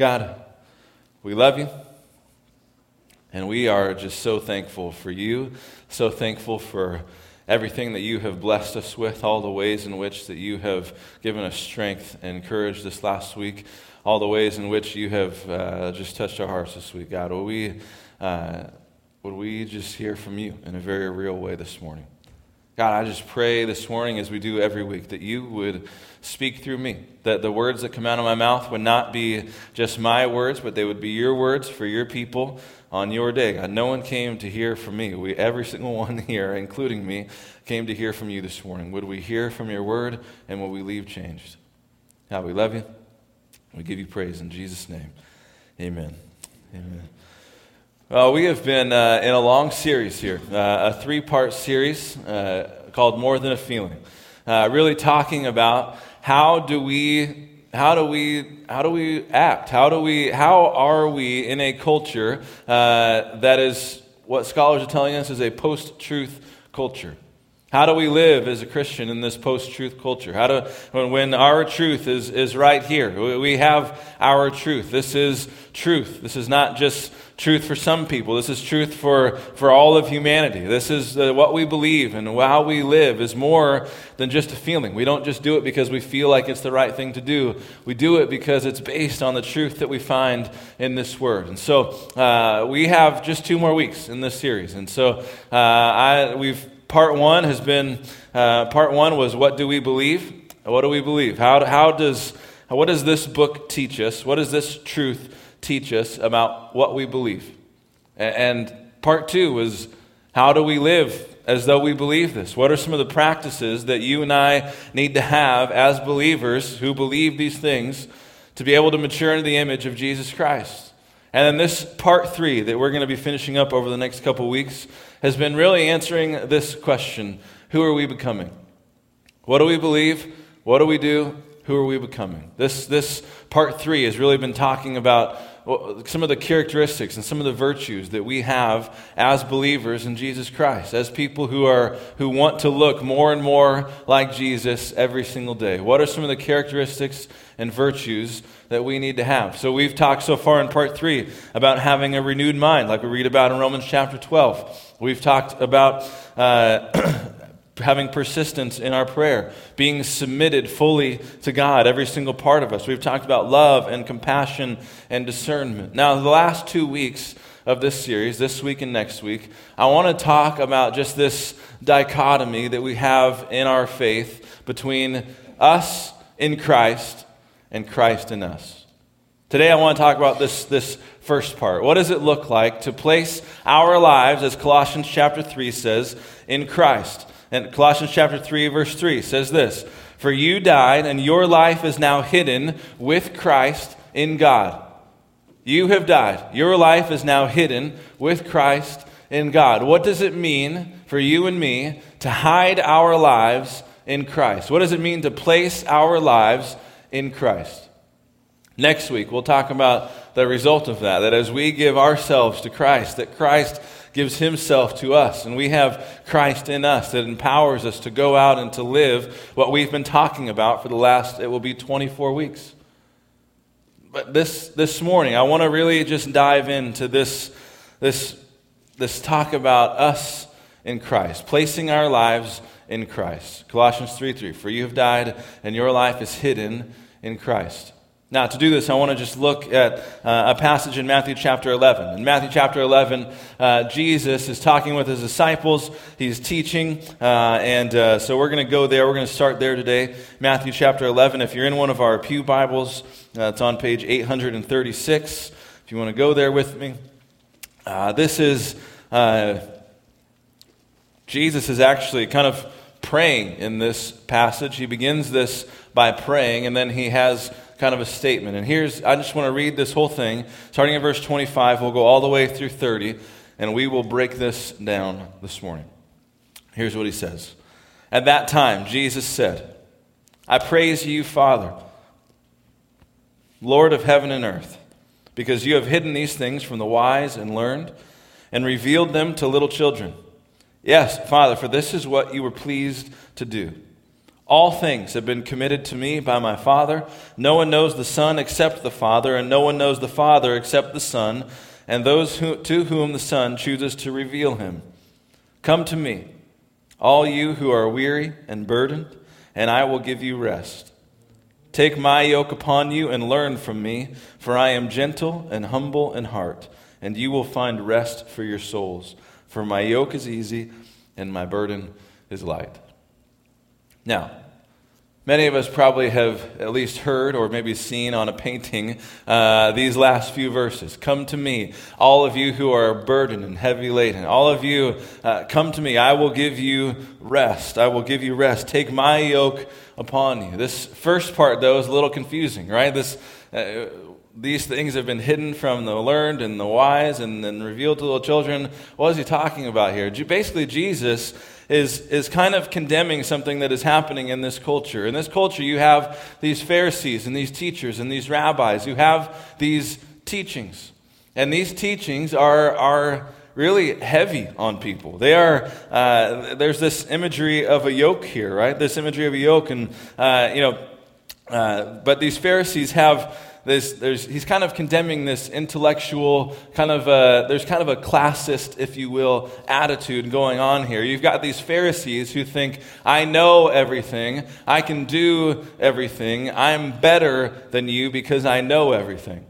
God, we love you. And we are just so thankful for you, so thankful for everything that you have blessed us with, all the ways in which that you have given us strength and courage this last week, all the ways in which you have uh, just touched our hearts this week. God, will we, uh, would we just hear from you in a very real way this morning? God, I just pray this morning, as we do every week, that you would speak through me, that the words that come out of my mouth would not be just my words, but they would be your words for your people on your day. God, no one came to hear from me. We, every single one here, including me, came to hear from you this morning. Would we hear from your word and will we leave changed? God, we love you. We give you praise in Jesus' name. Amen. Amen. Well, we have been uh, in a long series here, uh, a three part series uh, called More Than a Feeling, uh, really talking about how do we. How do we how do we act? How do we how are we in a culture uh, that is what scholars are telling us is a post-truth culture? How do we live as a Christian in this post truth culture? How do, when, our truth is, is right here, we have our truth. This is truth. This is not just truth for some people. This is truth for, for all of humanity. This is uh, what we believe and how we live is more than just a feeling. We don't just do it because we feel like it's the right thing to do. We do it because it's based on the truth that we find in this word. And so uh, we have just two more weeks in this series. And so uh, I, we've part one has been uh, part one was what do we believe? What do we believe? How, how does what does this book teach us? What does this truth teach us about what we believe? And part two was how do we live as though we believe this? What are some of the practices that you and I need to have as believers who believe these things to be able to mature into the image of Jesus Christ? And then this part three that we're going to be finishing up over the next couple weeks has been really answering this question Who are we becoming? What do we believe? What do we do? Who are we becoming? This, this part three has really been talking about some of the characteristics and some of the virtues that we have as believers in Jesus Christ, as people who, are, who want to look more and more like Jesus every single day. What are some of the characteristics and virtues that we need to have? So, we've talked so far in part three about having a renewed mind, like we read about in Romans chapter 12. We've talked about uh, having persistence in our prayer, being submitted fully to God, every single part of us. We've talked about love and compassion and discernment. Now, the last two weeks of this series, this week and next week, I want to talk about just this dichotomy that we have in our faith between us in Christ and Christ in us. Today, I want to talk about this, this first part. What does it look like to place our lives, as Colossians chapter 3 says, in Christ? And Colossians chapter 3, verse 3 says this For you died, and your life is now hidden with Christ in God. You have died. Your life is now hidden with Christ in God. What does it mean for you and me to hide our lives in Christ? What does it mean to place our lives in Christ? Next week, we'll talk about the result of that, that as we give ourselves to Christ, that Christ gives himself to us. And we have Christ in us that empowers us to go out and to live what we've been talking about for the last, it will be 24 weeks. But this, this morning, I want to really just dive into this, this, this talk about us in Christ, placing our lives in Christ. Colossians 3 3. For you have died, and your life is hidden in Christ. Now, to do this, I want to just look at uh, a passage in Matthew chapter 11. In Matthew chapter 11, uh, Jesus is talking with his disciples. He's teaching. Uh, and uh, so we're going to go there. We're going to start there today. Matthew chapter 11. If you're in one of our Pew Bibles, uh, it's on page 836. If you want to go there with me. Uh, this is, Jesus is actually kind of praying in this passage. He begins this by praying, and then he has kind of a statement. And here's, I just want to read this whole thing. Starting at verse 25, we'll go all the way through 30, and we will break this down this morning. Here's what he says At that time, Jesus said, I praise you, Father, Lord of heaven and earth, because you have hidden these things from the wise and learned and revealed them to little children. Yes, Father, for this is what you were pleased to do. All things have been committed to me by my Father. No one knows the Son except the Father, and no one knows the Father except the Son, and those who, to whom the Son chooses to reveal him. Come to me, all you who are weary and burdened, and I will give you rest. Take my yoke upon you and learn from me, for I am gentle and humble in heart, and you will find rest for your souls. For my yoke is easy and my burden is light. Now, many of us probably have at least heard or maybe seen on a painting uh, these last few verses. Come to me, all of you who are burdened and heavy laden. All of you, uh, come to me. I will give you rest. I will give you rest. Take my yoke upon you. This first part, though, is a little confusing, right? This. Uh, these things have been hidden from the learned and the wise and then revealed to little children. What is he talking about here? Basically, Jesus is, is kind of condemning something that is happening in this culture. In this culture, you have these Pharisees and these teachers and these rabbis who have these teachings. And these teachings are, are really heavy on people. They are, uh, there's this imagery of a yoke here, right? This imagery of a yoke. And, uh, you know, uh, but these Pharisees have there's, he's kind of condemning this intellectual, kind of a, there's kind of a classist, if you will, attitude going on here. You've got these Pharisees who think, I know everything, I can do everything, I'm better than you because I know everything.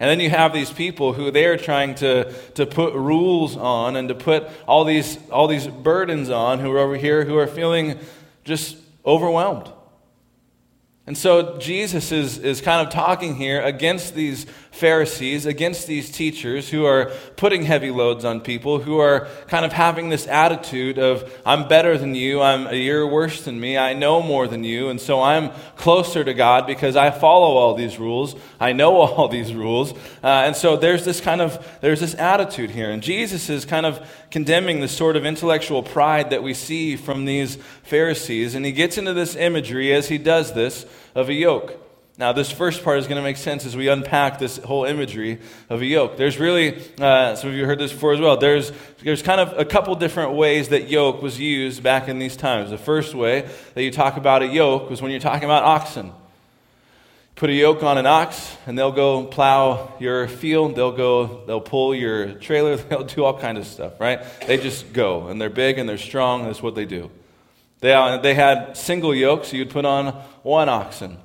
And then you have these people who they're trying to, to put rules on and to put all these, all these burdens on who are over here who are feeling just overwhelmed. And so Jesus is, is kind of talking here against these Pharisees, against these teachers who are putting heavy loads on people, who are kind of having this attitude of, I'm better than you, I'm a year worse than me, I know more than you, and so I'm closer to God because I follow all these rules, I know all these rules. Uh, and so there's this kind of, there's this attitude here. And Jesus is kind of condemning the sort of intellectual pride that we see from these Pharisees. And he gets into this imagery as he does this of a yoke. Now, this first part is going to make sense as we unpack this whole imagery of a yoke. There's really, uh, some of you heard this before as well, there's, there's kind of a couple different ways that yoke was used back in these times. The first way that you talk about a yoke was when you're talking about oxen. Put a yoke on an ox, and they'll go plow your field. They'll go, they'll pull your trailer. They'll do all kinds of stuff, right? They just go, and they're big and they're strong. That's what they do. They, uh, they had single yokes, so you'd put on one oxen.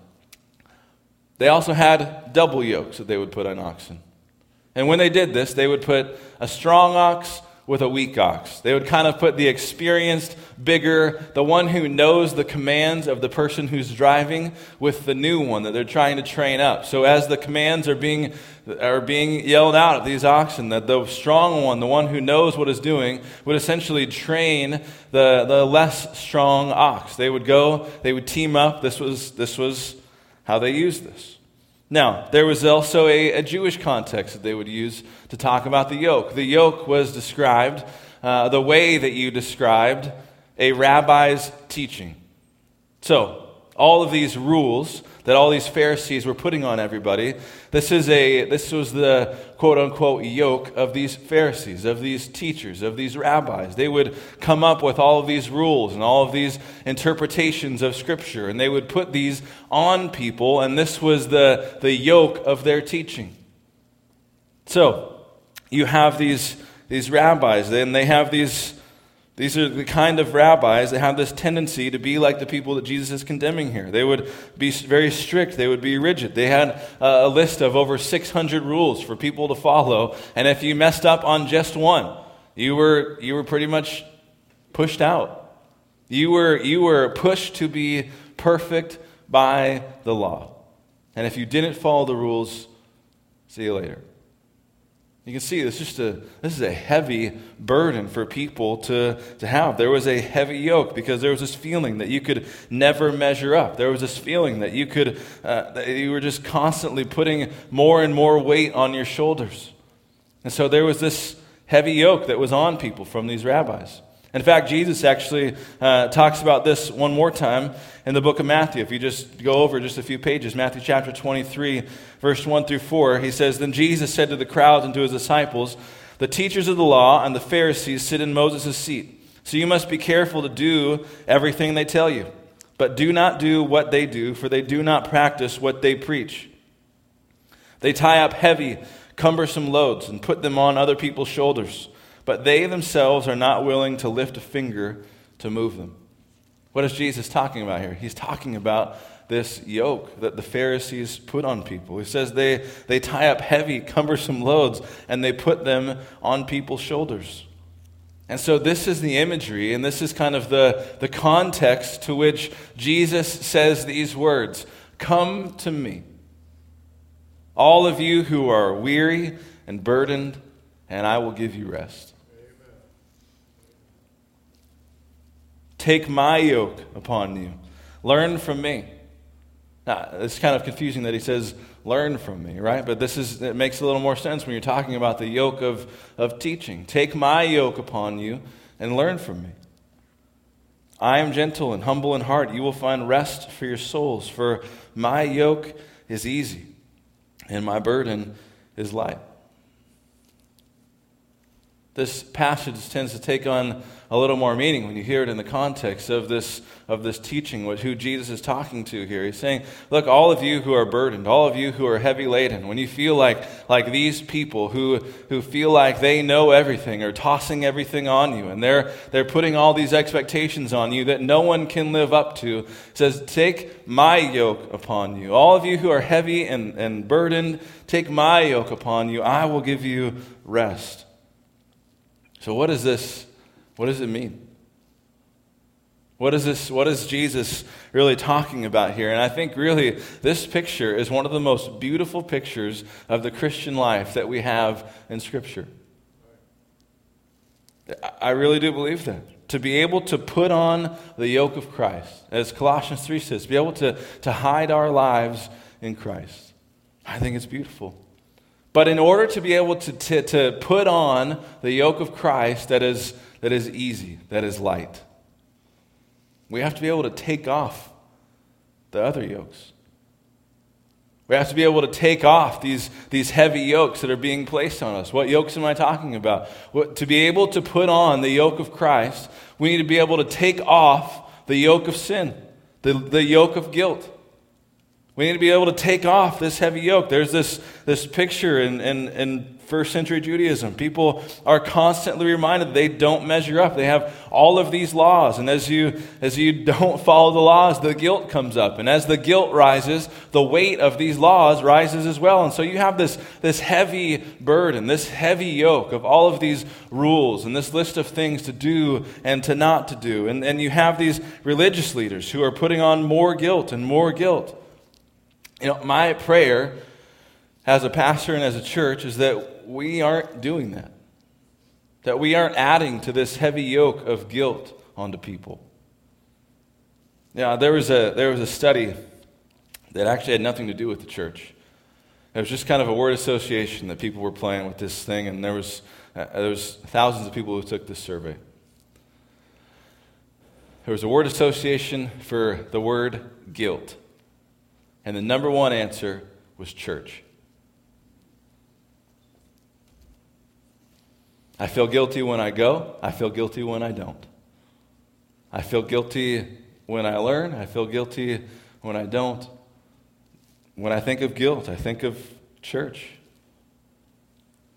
They also had double yokes that they would put on oxen. And when they did this, they would put a strong ox with a weak ox. They would kind of put the experienced, bigger, the one who knows the commands of the person who's driving with the new one that they're trying to train up. So as the commands are being are being yelled out at these oxen, that the strong one, the one who knows what is doing, would essentially train the, the less strong ox. They would go, they would team up. This was this was how they used this. Now, there was also a, a, Jewish context that they would use to talk about the yoke. The yoke was described uh, the way that you described a rabbi's teaching. So, all of these rules that all these Pharisees were putting on everybody. This, is a, this was the quote unquote yoke of these Pharisees, of these teachers, of these rabbis. They would come up with all of these rules and all of these interpretations of Scripture, and they would put these on people, and this was the, the yoke of their teaching. So, you have these, these rabbis, and they have these these are the kind of rabbis that have this tendency to be like the people that Jesus is condemning here. They would be very strict, they would be rigid. They had uh, a list of over 600 rules for people to follow, and if you messed up on just one, you were, you were pretty much pushed out. You were, you were pushed to be perfect by the law. And if you didn't follow the rules, see you later. You can see this just a this is a heavy burden for people to, to have. There was a heavy yoke because there was this feeling that you could never measure up. There was this feeling that you could uh, that you were just constantly putting more and more weight on your shoulders. And so there was this heavy yoke that was on people from these rabbis. In fact, Jesus actually uh, talks about this one more time in the book of Matthew. If you just go over just a few pages, Matthew chapter 23, verse 1 through 4, he says, Then Jesus said to the crowds and to his disciples, The teachers of the law and the Pharisees sit in Moses' seat. So you must be careful to do everything they tell you. but do not do what they do, for they do not practice what they preach. They tie up heavy, cumbersome loads and put them on other people's shoulders, but they themselves are not willing to lift a finger to move them. What is Jesus talking about here? He's talking about this yoke that the Pharisees put on people. He says they, they tie up heavy, cumbersome loads and they put them on people's shoulders. And so, this is the imagery, and this is kind of the, the context to which Jesus says these words Come to me, all of you who are weary and burdened, and I will give you rest. Take my yoke upon you. Learn from me. Now, it's kind of confusing that he says, learn from me, right? But this is, it makes a little more sense when you're talking about the yoke of, of teaching. Take my yoke upon you and learn from me. I am gentle and humble in heart. You will find rest for your souls, for my yoke is easy and my burden is light. This passage tends to take on a little more meaning when you hear it in the context of this, of this teaching, what, who Jesus is talking to here. He's saying, Look, all of you who are burdened, all of you who are heavy laden, when you feel like, like these people who, who feel like they know everything are tossing everything on you, and they're, they're putting all these expectations on you that no one can live up to, says, Take my yoke upon you. All of you who are heavy and, and burdened, take my yoke upon you. I will give you rest. So, what is this? What does it mean? What is this? What is Jesus really talking about here? And I think really this picture is one of the most beautiful pictures of the Christian life that we have in Scripture. I really do believe that. To be able to put on the yoke of Christ, as Colossians 3 says, be able to, to hide our lives in Christ. I think it's beautiful. But in order to be able to, to, to put on the yoke of Christ that is that is easy, that is light. We have to be able to take off the other yokes. We have to be able to take off these, these heavy yokes that are being placed on us. What yokes am I talking about? What, to be able to put on the yoke of Christ, we need to be able to take off the yoke of sin, the, the yoke of guilt. We need to be able to take off this heavy yoke. There's this, this picture in, in, in first century Judaism. People are constantly reminded they don't measure up. They have all of these laws. And as you, as you don't follow the laws, the guilt comes up. And as the guilt rises, the weight of these laws rises as well. And so you have this, this heavy burden, this heavy yoke of all of these rules and this list of things to do and to not to do. And, and you have these religious leaders who are putting on more guilt and more guilt. You know, my prayer as a pastor and as a church is that we aren't doing that. That we aren't adding to this heavy yoke of guilt onto people. Yeah, there was a, there was a study that actually had nothing to do with the church. It was just kind of a word association that people were playing with this thing, and there was, uh, there was thousands of people who took this survey. There was a word association for the word guilt, and the number one answer was church. I feel guilty when I go. I feel guilty when I don't. I feel guilty when I learn. I feel guilty when I don't. When I think of guilt, I think of church.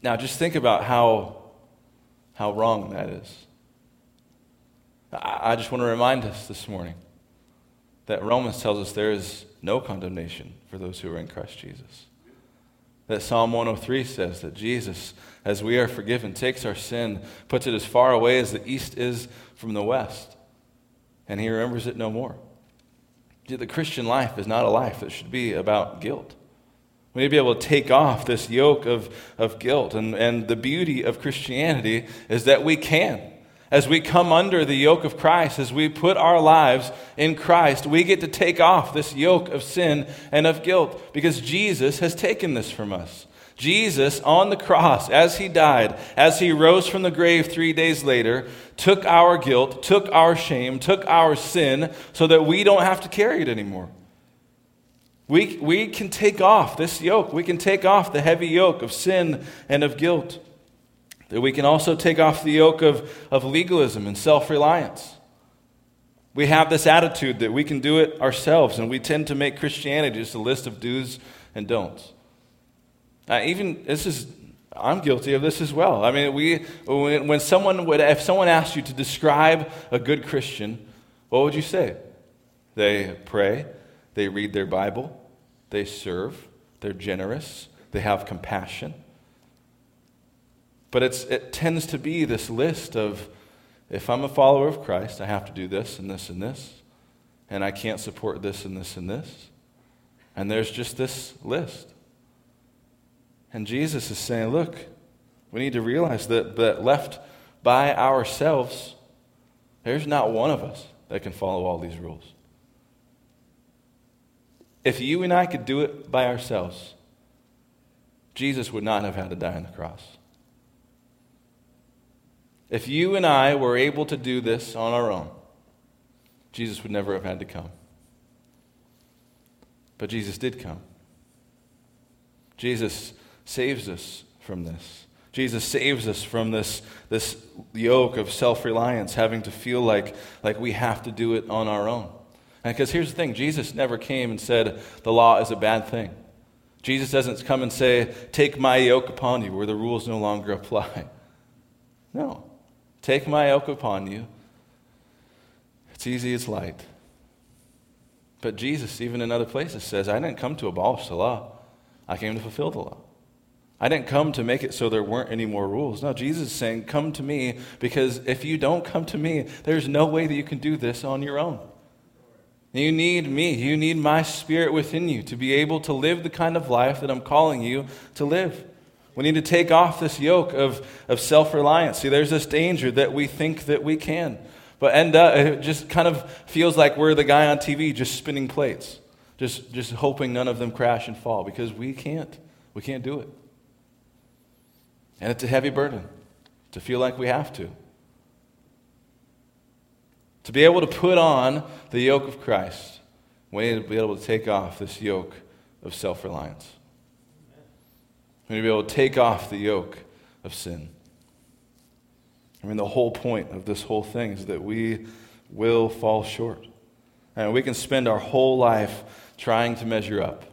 Now, just think about how, how wrong that is. I, I just want to remind us this morning that Romans tells us there is no condemnation for those who are in Christ Jesus. That Psalm 103 says that Jesus as we are forgiven, takes our sin, puts it as far away as the east is from the west, and he remembers it no more. The Christian life is not a life that should be about guilt. We need to be able to take off this yoke of, of guilt. And, and the beauty of Christianity is that we can. As we come under the yoke of Christ, as we put our lives in Christ, we get to take off this yoke of sin and of guilt because Jesus has taken this from us. Jesus on the cross, as he died, as he rose from the grave three days later, took our guilt, took our shame, took our sin, so that we don't have to carry it anymore. We, we can take off this yoke. We can take off the heavy yoke of sin and of guilt. That we can also take off the yoke of, of legalism and self reliance. We have this attitude that we can do it ourselves, and we tend to make Christianity just a list of do's and don'ts. Uh, even this is, I'm guilty of this as well. I mean, we, when, when someone would, if someone asked you to describe a good Christian, what would you say? They pray, they read their Bible, they serve, they're generous, they have compassion. But it tends to be this list of if I'm a follower of Christ, I have to do this and this and this, and I can't support this and this and this. And there's just this list. And Jesus is saying, look, we need to realize that, that left by ourselves, there's not one of us that can follow all these rules. If you and I could do it by ourselves, Jesus would not have had to die on the cross. If you and I were able to do this on our own, Jesus would never have had to come. But Jesus did come. Jesus saves us from this. Jesus saves us from this, this yoke of self reliance, having to feel like, like we have to do it on our own. Because here's the thing Jesus never came and said the law is a bad thing. Jesus doesn't come and say, Take my yoke upon you, where the rules no longer apply. No. Take my yoke upon you. It's easy, it's light. But Jesus, even in other places, says, I didn't come to abolish the law, I came to fulfill the law. I didn't come to make it so there weren't any more rules. No, Jesus is saying, Come to me, because if you don't come to me, there's no way that you can do this on your own. You need me. You need my spirit within you to be able to live the kind of life that I'm calling you to live. We need to take off this yoke of, of self reliance. See, there's this danger that we think that we can, but end up, it just kind of feels like we're the guy on TV just spinning plates, just, just hoping none of them crash and fall because we can't. We can't do it. And it's a heavy burden to feel like we have to. To be able to put on the yoke of Christ, we need to be able to take off this yoke of self reliance. We need to be able to take off the yoke of sin. I mean, the whole point of this whole thing is that we will fall short. And we can spend our whole life trying to measure up,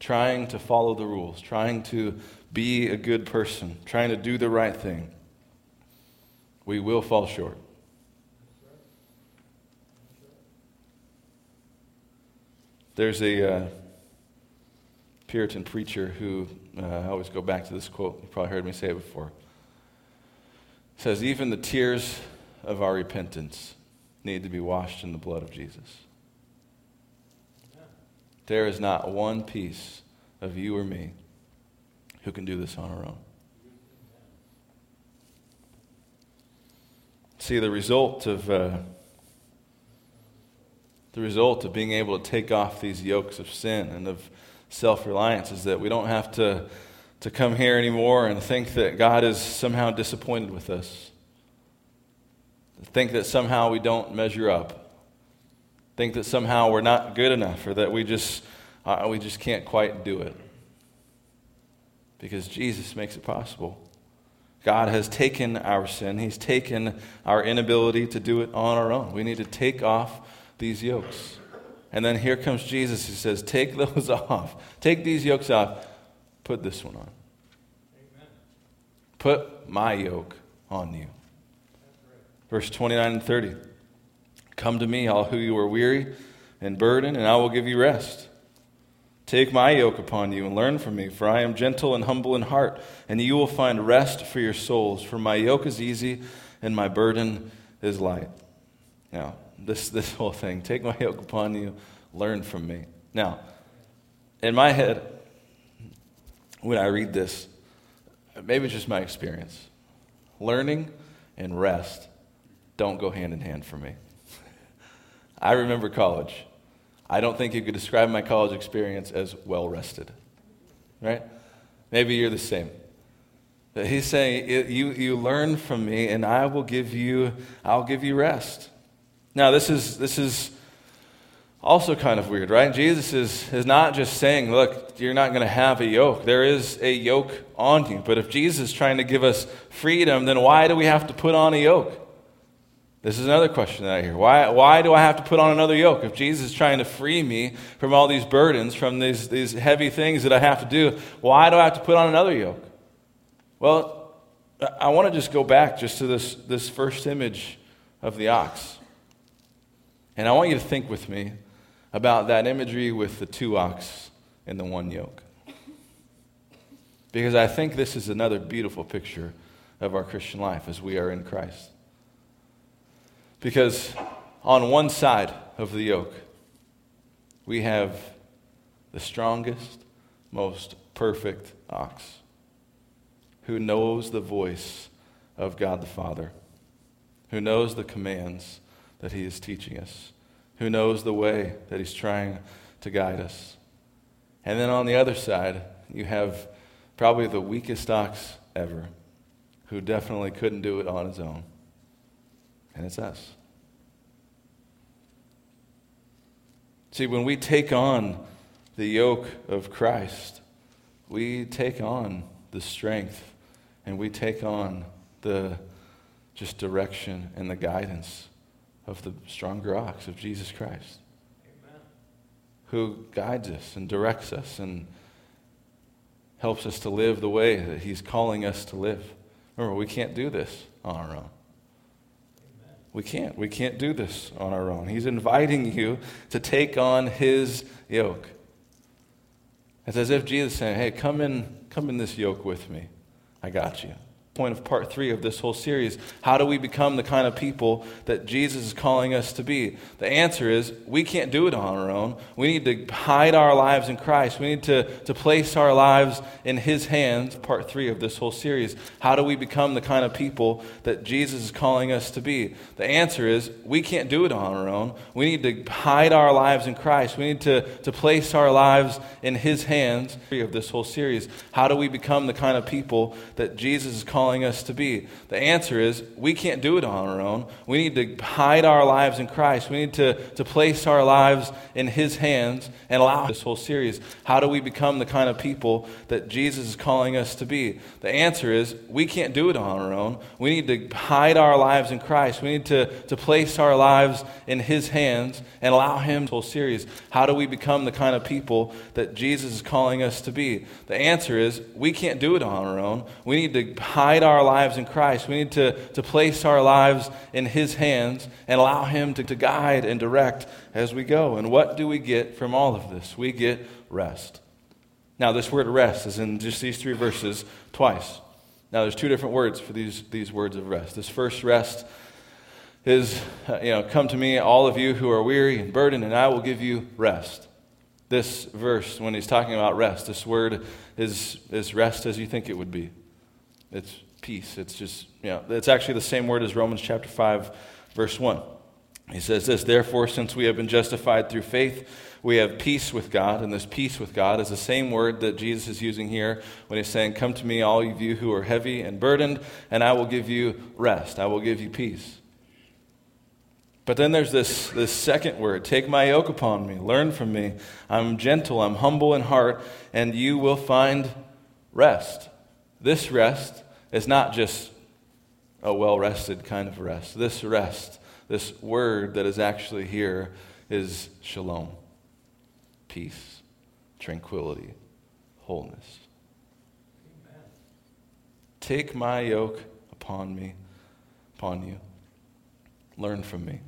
trying to follow the rules, trying to be a good person, trying to do the right thing. We will fall short. There's a uh, Puritan preacher who, uh, I always go back to this quote, you probably heard me say it before. It says, Even the tears of our repentance need to be washed in the blood of Jesus. There is not one piece of you or me who can do this on our own. See, the result of. Uh, the result of being able to take off these yokes of sin and of self reliance is that we don't have to, to come here anymore and think that God is somehow disappointed with us. Think that somehow we don't measure up. Think that somehow we're not good enough or that we just, uh, we just can't quite do it. Because Jesus makes it possible. God has taken our sin, He's taken our inability to do it on our own. We need to take off these yokes. And then here comes Jesus who says, Take those off. Take these yokes off. Put this one on. Put my yoke on you. Verse 29 and 30. Come to me, all who you are weary and burdened, and I will give you rest. Take my yoke upon you and learn from me, for I am gentle and humble in heart, and you will find rest for your souls. For my yoke is easy and my burden is light. Now, this, this whole thing. Take my yoke upon you, learn from me. Now, in my head, when I read this, maybe it's just my experience. Learning and rest don't go hand in hand for me. I remember college. I don't think you could describe my college experience as well rested. Right? Maybe you're the same. He's saying, you, you learn from me, and I will give you, I'll give you rest. Now, this is, this is also kind of weird, right? Jesus is, is not just saying, look, you're not going to have a yoke. There is a yoke on you. But if Jesus is trying to give us freedom, then why do we have to put on a yoke? This is another question that I hear. Why, why do I have to put on another yoke? If Jesus is trying to free me from all these burdens, from these, these heavy things that I have to do, why do I have to put on another yoke? Well, I want to just go back just to this, this first image of the ox. And I want you to think with me about that imagery with the two ox and the one yoke. Because I think this is another beautiful picture of our Christian life as we are in Christ. Because on one side of the yoke, we have the strongest, most perfect ox who knows the voice of God the Father, who knows the commands that he is teaching us, who knows the way that he's trying to guide us. And then on the other side, you have probably the weakest ox ever, who definitely couldn't do it on his own and it's us. See, when we take on the yoke of Christ, we take on the strength and we take on the just direction and the guidance of the stronger ox of Jesus Christ, Amen. who guides us and directs us and helps us to live the way that He's calling us to live. Remember, we can't do this on our own. We can't. We can't do this on our own. He's inviting you to take on his yoke. It's as if Jesus is saying, Hey, come in, come in this yoke with me. I got you point of part three of this whole series. How do we become the kind of people that Jesus is calling us to be? The answer is we can't do it on our own. We need to hide our lives in Christ. We need to, to place our lives in His hands. Part three of this whole series. How do we become the kind of people that Jesus is calling us to be? The answer is we can't do it on our own. We need to hide our lives in Christ. We need to, to place our lives in His hands. Of this whole series. How do we become the kind of people that Jesus is calling calling us to be? The answer is we can't do it on our own. We need to hide our lives in Christ. We need to, to place our lives in His hands and allow this whole series. How do we become the kind of people that Jesus is calling us to be? The answer is we can't do it on our own. We need to hide our lives in Christ. We need to, to place our lives in His hands and allow Him. This whole series. How do we become the kind of people that Jesus is calling us to be? The answer is we can't do it on our own. We need to hide our lives in Christ. We need to, to place our lives in His hands and allow Him to, to guide and direct as we go. And what do we get from all of this? We get rest. Now, this word rest is in just these three verses twice. Now, there's two different words for these, these words of rest. This first rest is, uh, you know, come to me, all of you who are weary and burdened, and I will give you rest. This verse, when he's talking about rest, this word is, is rest as you think it would be. It's peace. It's just, you know, it's actually the same word as Romans chapter 5, verse 1. He says this, therefore, since we have been justified through faith, we have peace with God. And this peace with God is the same word that Jesus is using here when he's saying, Come to me, all of you who are heavy and burdened, and I will give you rest. I will give you peace. But then there's this, this second word take my yoke upon me, learn from me. I'm gentle, I'm humble in heart, and you will find rest. This rest is not just a well rested kind of rest. This rest, this word that is actually here, is shalom peace, tranquility, wholeness. Amen. Take my yoke upon me, upon you. Learn from me.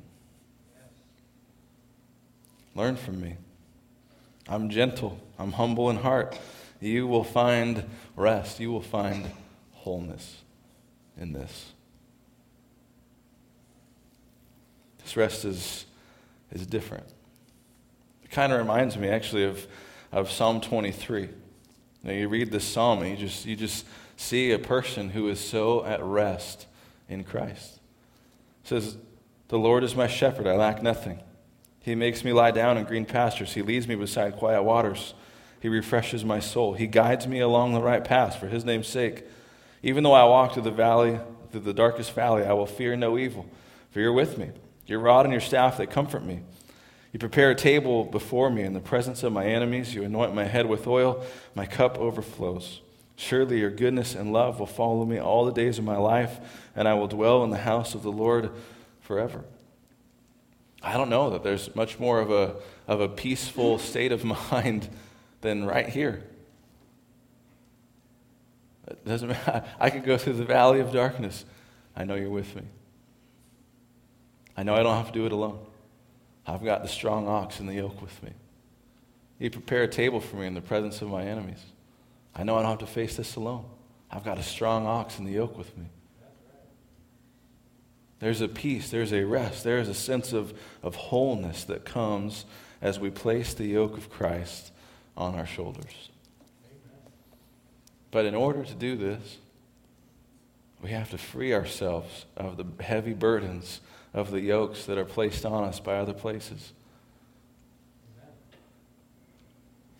Learn from me. I'm gentle, I'm humble in heart. You will find rest, you will find wholeness in this. This rest is, is different. It kind of reminds me actually of, of Psalm 23. Now you read this psalm and you just, you just see a person who is so at rest in Christ. It says, The Lord is my shepherd, I lack nothing. He makes me lie down in green pastures. He leads me beside quiet waters. He refreshes my soul. He guides me along the right path for his name's sake. Even though I walk through the valley, through the darkest valley, I will fear no evil, for you're with me. Your rod and your staff, they comfort me. You prepare a table before me in the presence of my enemies. You anoint my head with oil. My cup overflows. Surely your goodness and love will follow me all the days of my life, and I will dwell in the house of the Lord forever. I don't know that there's much more of a, of a peaceful state of mind than right here. It doesn't matter. I could go through the valley of darkness. I know you're with me. I know I don't have to do it alone. I've got the strong ox and the yoke with me. You prepare a table for me in the presence of my enemies. I know I don't have to face this alone. I've got a strong ox and the yoke with me. There's a peace, there's a rest, there's a sense of, of wholeness that comes as we place the yoke of Christ on our shoulders. But in order to do this, we have to free ourselves of the heavy burdens of the yokes that are placed on us by other places.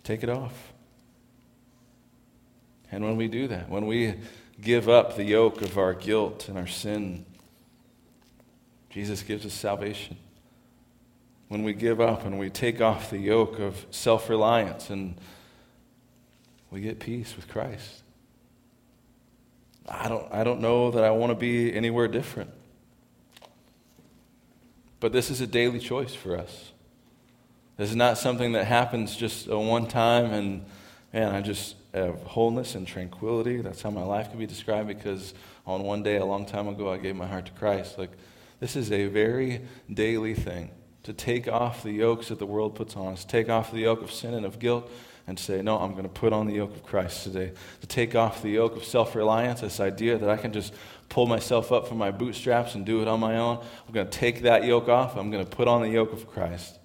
Take it off. And when we do that, when we give up the yoke of our guilt and our sin, Jesus gives us salvation. When we give up and we take off the yoke of self reliance and we get peace with Christ. I don't, I don't know that I want to be anywhere different. But this is a daily choice for us. This is not something that happens just a one time and, man, I just have wholeness and tranquility. That's how my life can be described because on one day, a long time ago, I gave my heart to Christ. Like, this is a very daily thing to take off the yokes that the world puts on us, take off the yoke of sin and of guilt, and say, No, I'm going to put on the yoke of Christ today. To take off the yoke of self reliance, this idea that I can just pull myself up from my bootstraps and do it on my own. I'm going to take that yoke off. I'm going to put on the yoke of Christ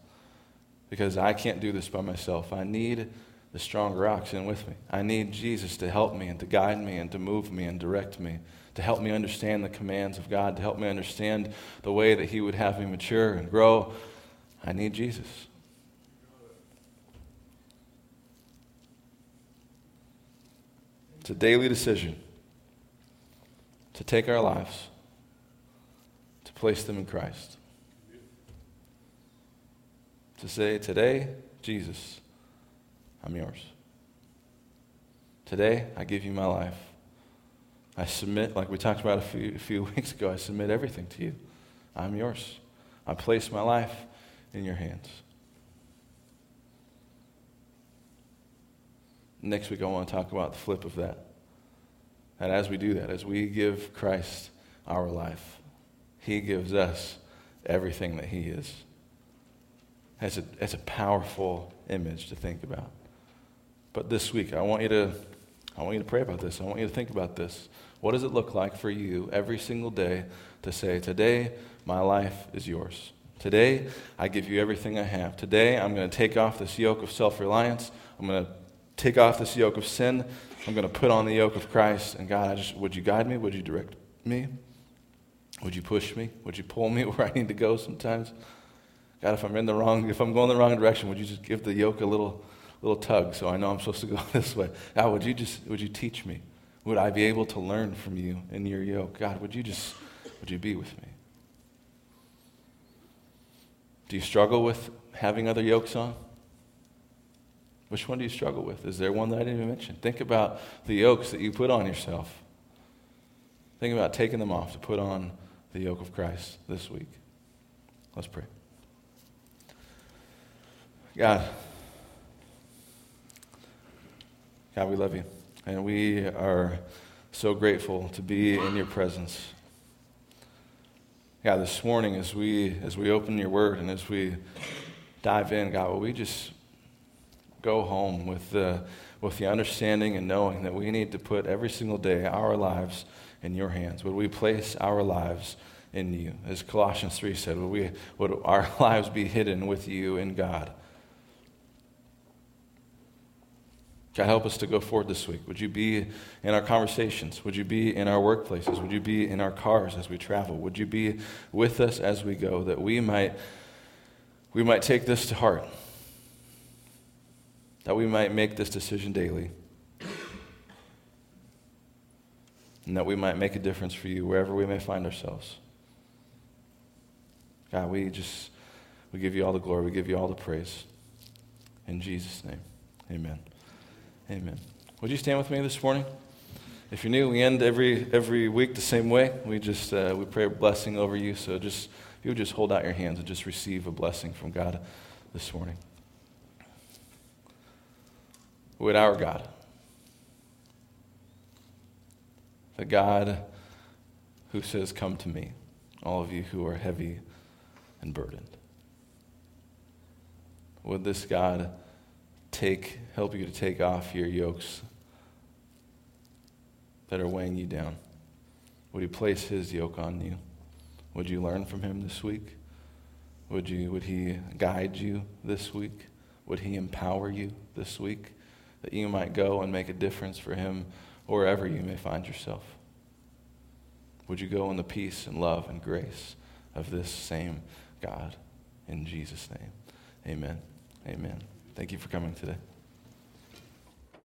because I can't do this by myself. I need the strong stronger oxen with me. I need Jesus to help me and to guide me and to move me and direct me, to help me understand the commands of God, to help me understand the way that He would have me mature and grow. I need Jesus. It's a daily decision to take our lives, to place them in Christ. To say, Today, Jesus, I'm yours. Today, I give you my life. I submit, like we talked about a few, a few weeks ago, I submit everything to you. I'm yours. I place my life in your hands. Next week, I want to talk about the flip of that. And as we do that, as we give Christ our life, He gives us everything that He is. It's a, it's a powerful image to think about. But this week, I want you to I want you to pray about this. I want you to think about this. What does it look like for you every single day to say, Today, my life is yours? Today, I give you everything I have. Today, I'm going to take off this yoke of self reliance. I'm going to take off this yoke of sin. I'm going to put on the yoke of Christ. And God, I just, would you guide me? Would you direct me? Would you push me? Would you pull me where I need to go sometimes? God, if I'm in the wrong, if I'm going the wrong direction, would you just give the yoke a little, little tug so I know I'm supposed to go this way? God, would you just, would you teach me? Would I be able to learn from you in your yoke? God, would you just, would you be with me? Do you struggle with having other yokes on? Which one do you struggle with? Is there one that I didn't even mention? Think about the yokes that you put on yourself. Think about taking them off to put on the yoke of Christ this week. Let's pray. God, God, we love you. And we are so grateful to be in your presence. God, this morning as we as we open your word and as we dive in, God, will we just go home with the with the understanding and knowing that we need to put every single day our lives in your hands. Would we place our lives in you? As Colossians 3 said, would, we, would our lives be hidden with you in God? God, help us to go forward this week. Would you be in our conversations? Would you be in our workplaces? Would you be in our cars as we travel? Would you be with us as we go that we might, we might take this to heart? That we might make this decision daily. And that we might make a difference for you wherever we may find ourselves. God, we just, we give you all the glory. We give you all the praise. In Jesus' name, amen. Amen. Would you stand with me this morning? If you're new, we end every every week the same way. We just uh, we pray a blessing over you. So just If you would just hold out your hands and just receive a blessing from God this morning. Would our God, the God who says, Come to me, all of you who are heavy and burdened. Would this God take, help you to take off your yokes that are weighing you down? Would He place His yoke on you? Would you learn from Him this week? Would, you, would He guide you this week? Would He empower you this week that you might go and make a difference for Him wherever you may find yourself? Would you go in the peace and love and grace of this same God? In Jesus' name, amen. Amen. Thank you for coming today.